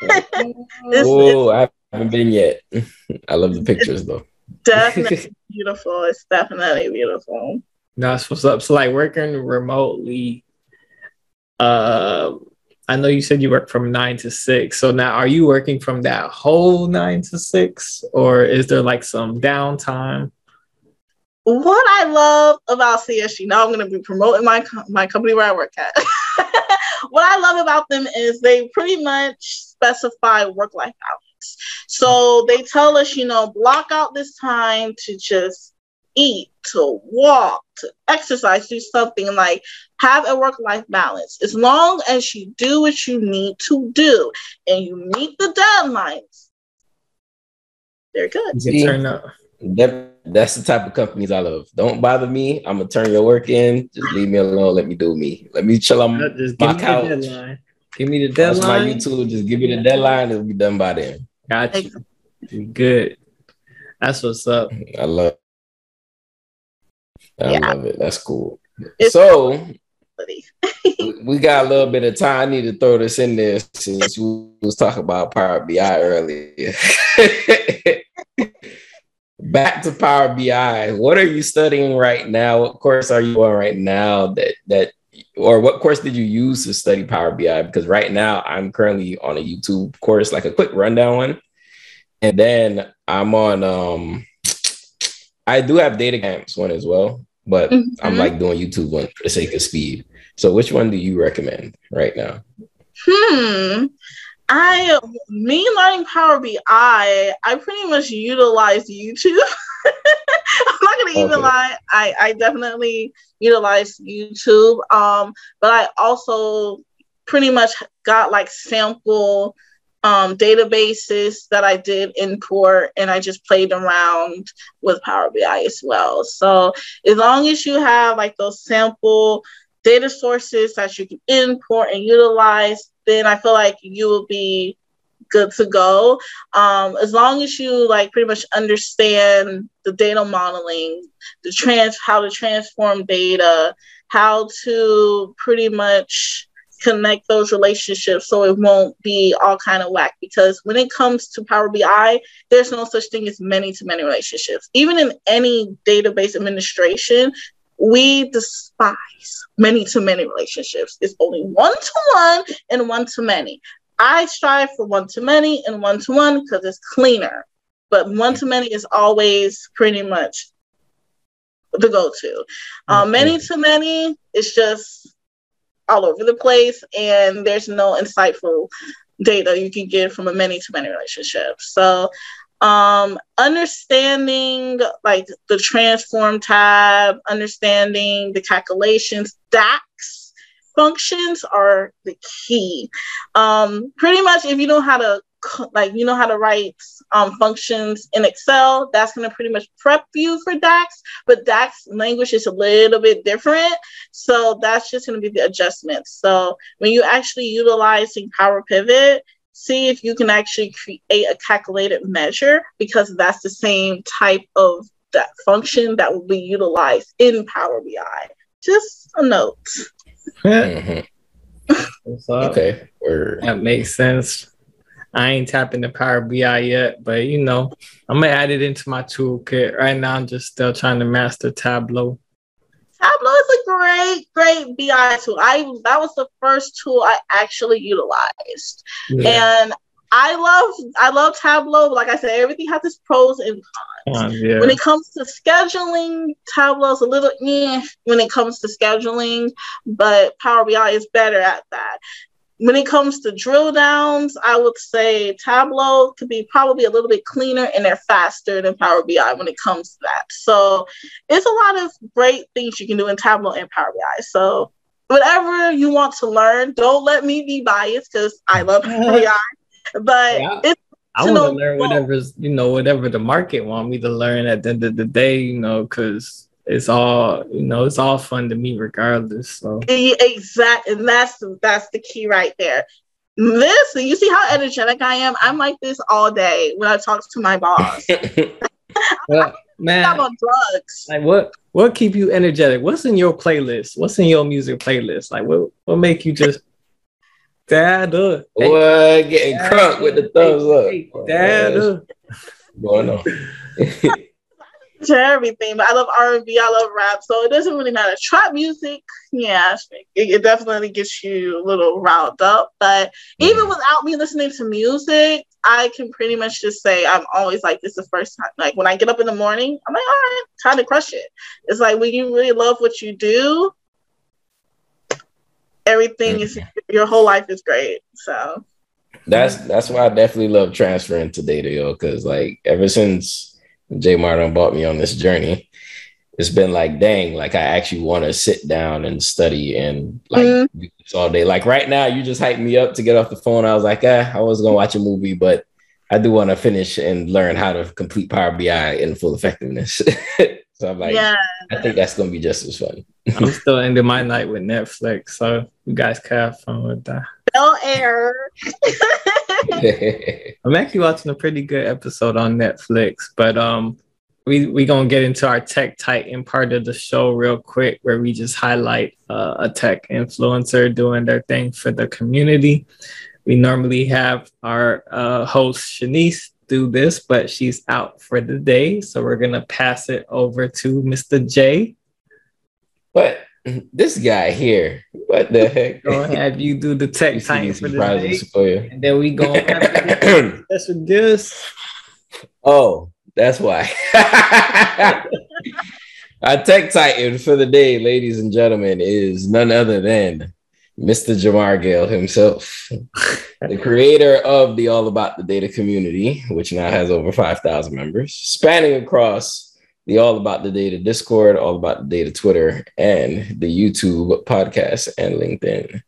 C: Oh, I haven't been yet. I love the pictures though.
B: Definitely beautiful. It's definitely beautiful.
A: That's what's up. So like working remotely, uh I know you said you work from nine to six. So now are you working from that whole nine to six or is there like some downtime?
B: what I love about CSG, now I'm going to be promoting my my company where I work at. what I love about them is they pretty much specify work life balance. So they tell us, you know, block out this time to just eat, to walk, to exercise, do something like have a work life balance. As long as you do what you need to do and you meet the deadlines, they're good. You can turn
C: up. That, that's the type of companies I love. Don't bother me. I'm gonna turn your work in. Just leave me alone. Let me do me. Let me chill on just my couch. Me the deadline.
A: Give me the deadline. Watch
C: my YouTube. Just give me the deadline. It'll be done by then.
A: Got you. Good. That's what's up.
C: I love. I yeah. love it. That's cool. It's so we got a little bit of time. I need to throw this in there since we was talking about Power BI earlier. back to Power BI. What are you studying right now? What course are you on right now that that or what course did you use to study Power BI? Because right now I'm currently on a YouTube course, like a quick rundown one. And then I'm on um I do have DataCamp's one as well, but mm-hmm. I'm like doing YouTube one for the sake of speed. So which one do you recommend right now?
B: Hmm. I me learning Power BI, I pretty much utilize YouTube. I'm not gonna even lie. I, I definitely utilize YouTube. Um, but I also pretty much got like sample um, databases that I did import and I just played around with Power BI as well. So as long as you have like those sample data sources that you can import and utilize, then I feel like you will be good to go. Um, as long as you like pretty much understand the data modeling, the trans how to transform data, how to pretty much connect those relationships so it won't be all kind of whack because when it comes to power bi there's no such thing as many to many relationships even in any database administration we despise many to many relationships. It's only one to one and one to many. I strive for one to many and one to one because it's cleaner. But one to many is always pretty much the go to. Um, many to many is just all over the place, and there's no insightful data you can get from a many to many relationship. So um, understanding like the transform tab, understanding the calculations, DAX functions are the key. Um, pretty much, if you know how to like you know how to write um, functions in Excel, that's going to pretty much prep you for DAX. But DAX language is a little bit different, so that's just going to be the adjustment. So when you actually utilizing Power Pivot, see if you can actually create a calculated measure because that's the same type of that function that will be utilized in Power BI. Just a note.
C: mm-hmm. okay,
A: Word. that makes sense. I ain't tapping the Power BI yet, but you know, I'm gonna add it into my toolkit. Right now, I'm just still trying to master Tableau.
B: Tableau is a great, great BI tool. I that was the first tool I actually utilized, yeah. and I love I love Tableau. Like I said, everything has its pros and cons. yeah. When it comes to scheduling, Tableau's a little eh when it comes to scheduling, but Power BI is better at that when it comes to drill downs, I would say Tableau could be probably a little bit cleaner and they're faster than Power BI when it comes to that. So it's a lot of great things you can do in Tableau and Power BI. So whatever you want to learn, don't let me be biased because I love Power BI. But yeah. it's
A: I want to learn whatever's you know whatever the market want me to learn at the end of the day, you know, because it's all you know it's all fun to me regardless so.
B: Exactly and that's that's the key right there. Listen you see how energetic i am? I'm like this all day when i talk to my boss.
A: Well, man. i'm on drugs. Like what what keep you energetic? What's in your playlist? What's in your music playlist? Like what what make you just dad up?
C: Hey, what getting crunk with the thumbs hey, up. Dad up.
B: Going on to everything, but I love R and B, I love rap, so it doesn't really matter. Trap music, yeah, it, it definitely gets you a little riled up. But even without me listening to music, I can pretty much just say I'm always like this. The first time, like when I get up in the morning, I'm like, all right, time to crush it. It's like when you really love what you do, everything is mm-hmm. your whole life is great. So
C: that's that's why I definitely love transferring to data, yo, because like ever since Jay Martin bought me on this journey, it's been like, dang, like I actually want to sit down and study and like mm-hmm. all day. Like right now, you just hyped me up to get off the phone. I was like, eh, I was gonna watch a movie, but I do want to finish and learn how to complete Power BI in full effectiveness. so I'm like, yeah. I think that's gonna be just as fun.
A: I'm still ending my night with Netflix, so you guys can have fun with that.
B: No air.
A: I'm actually watching a pretty good episode on Netflix, but um, we we gonna get into our tech titan part of the show real quick, where we just highlight uh, a tech influencer doing their thing for the community. We normally have our uh, host Shanice do this, but she's out for the day, so we're gonna pass it over to Mr. J.
C: But this guy here, what the heck?
A: Gonna have you do the tech time for the for you. and then we go that's
C: what this. Oh, that's why. Our tech titan for the day, ladies and gentlemen, is none other than Mr. Jahmar Gale himself, the creator of the All About the Data community, which now has over 5,000 members, spanning across the All About the Data Discord, All About the Data Twitter, and the YouTube podcast and LinkedIn.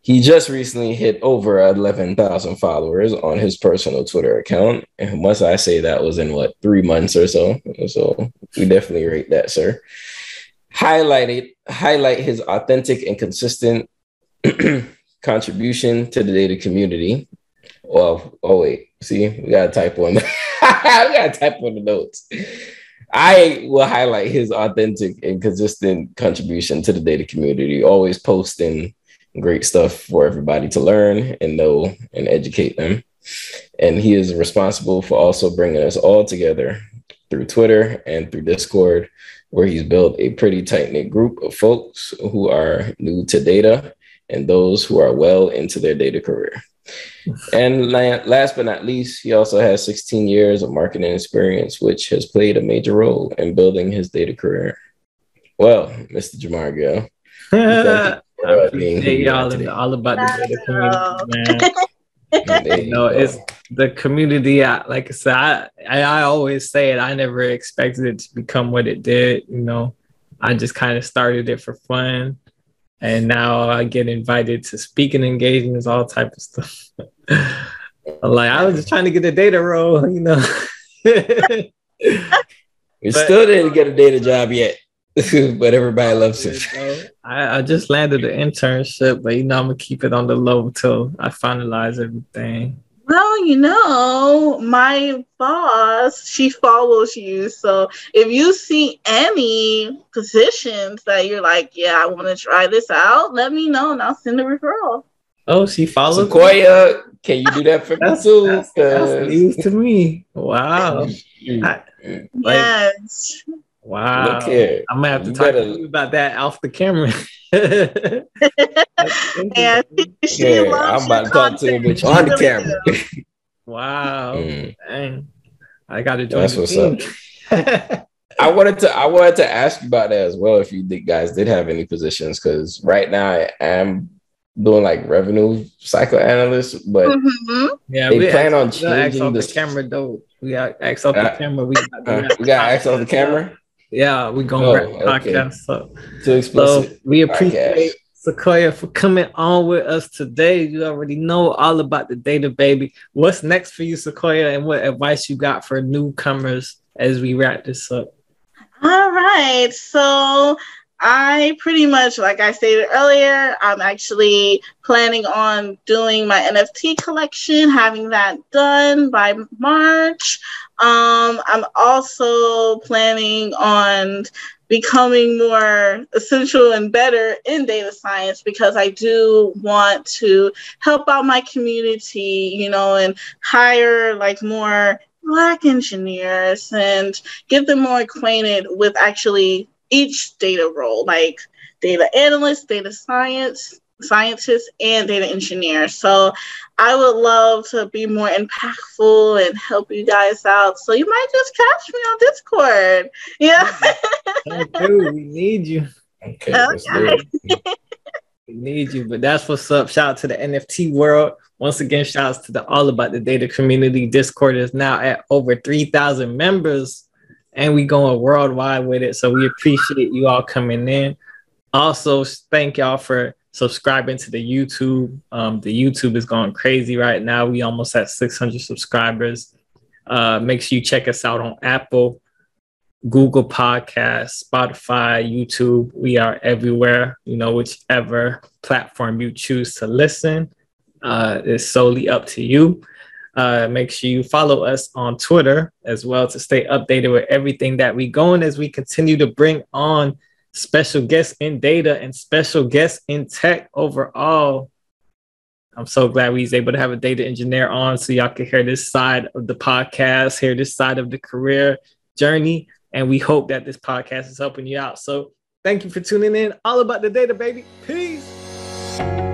C: He just recently hit over 11,000 followers on his personal Twitter account. And once I say that was in what, three months or so. So we definitely rate that, sir. Highlighted, highlight his authentic and consistent contribution to the data community. Well, oh wait, see, we got to type on. we got to type on the notes. I will highlight his authentic and consistent contribution to the data community, always posting great stuff for everybody to learn and know and educate them. And he is responsible for also bringing us all together through Twitter and through Discord, where he's built a pretty tight knit group of folks who are new to data and those who are well into their data career. And last but not least, he also has 16 years of marketing experience, which has played a major role in building his data career. Well, Mr. Jahmar Gill. I
A: appreciate y'all all about the data community, man. you know, it's the community. I, like I said, I, I, I always say it. I never expected it to become what it did. You know, I just kind of started it for fun and now I get invited to speaking engagements, all type of stuff. like I was just trying to get a data role, you know.
C: we still uh, didn't get a data job yet, but everybody loves
A: it. I, I just landed an internship, but you know I'm gonna keep it on the low until I finalize everything.
B: Well, you know, my boss, she follows you. So if you see any positions that you're like, yeah, I want to try this out, let me know and I'll send a referral.
A: Oh, she follows
C: Sequoah. Can you do that for me too? That's,
A: that's news to me. Wow. I,
B: yes.
A: Wow. Look here. I'm gonna have to you talk better... to you about that off the camera. yeah,
C: yeah I'm about to talk to you on the camera.
A: wow. Mm. Dang. I gotta join That's what's team.
C: up. I wanted to I wanted to ask you about that as well if you guys did have any positions because right now I am doing like revenue cycle analyst, but mm-hmm. yeah, they plan on changing
A: the camera though. We got X off the uh, camera. We got,
C: uh, we got X off the camera.
A: Yeah, we gonna oh, wrap okay. podcast up. Too explicit. So we appreciate podcast. Sequoah for coming on with us today. You already know all about the data, baby. What's next for you, Sequoah, and what advice you got for newcomers as we wrap this up?
B: All right. So I pretty much, like I stated earlier, I'm actually planning on doing my NFT collection, having that done by March. Um, I'm also planning on becoming more essential and better in data science because I do want to help out my community, you know, and hire like more Black engineers and get them more acquainted with actually each data role, like data analyst, data science, scientist, and data engineer. So I would love to be more impactful and help you guys out. So you might just catch me on Discord. Yeah.
A: we need you. Okay. okay. we need you, but that's what's up. Shout out to the NFT world. Once again, shout shouts to the All About the Data community. Discord is now at over 3,000 members and we going worldwide with it. So we appreciate you all coming in. Also, thank y'all for subscribing to the YouTube. Um, the YouTube is going crazy right now. We almost at 600 subscribers. Uh, make sure you check us out on Apple, Google Podcasts, Spotify, YouTube. We are everywhere. You know, whichever platform you choose to listen uh, is solely up to you. Uh, make sure you follow us on Twitter as well to stay updated with everything that we going as we continue to bring on special guests in data and special guests in tech overall. I'm so glad we was able to have a data engineer on so y'all can hear this side of the podcast, hear this side of the career journey. And we hope that this podcast is helping you out. So thank you for tuning in. All about the data, baby. Peace.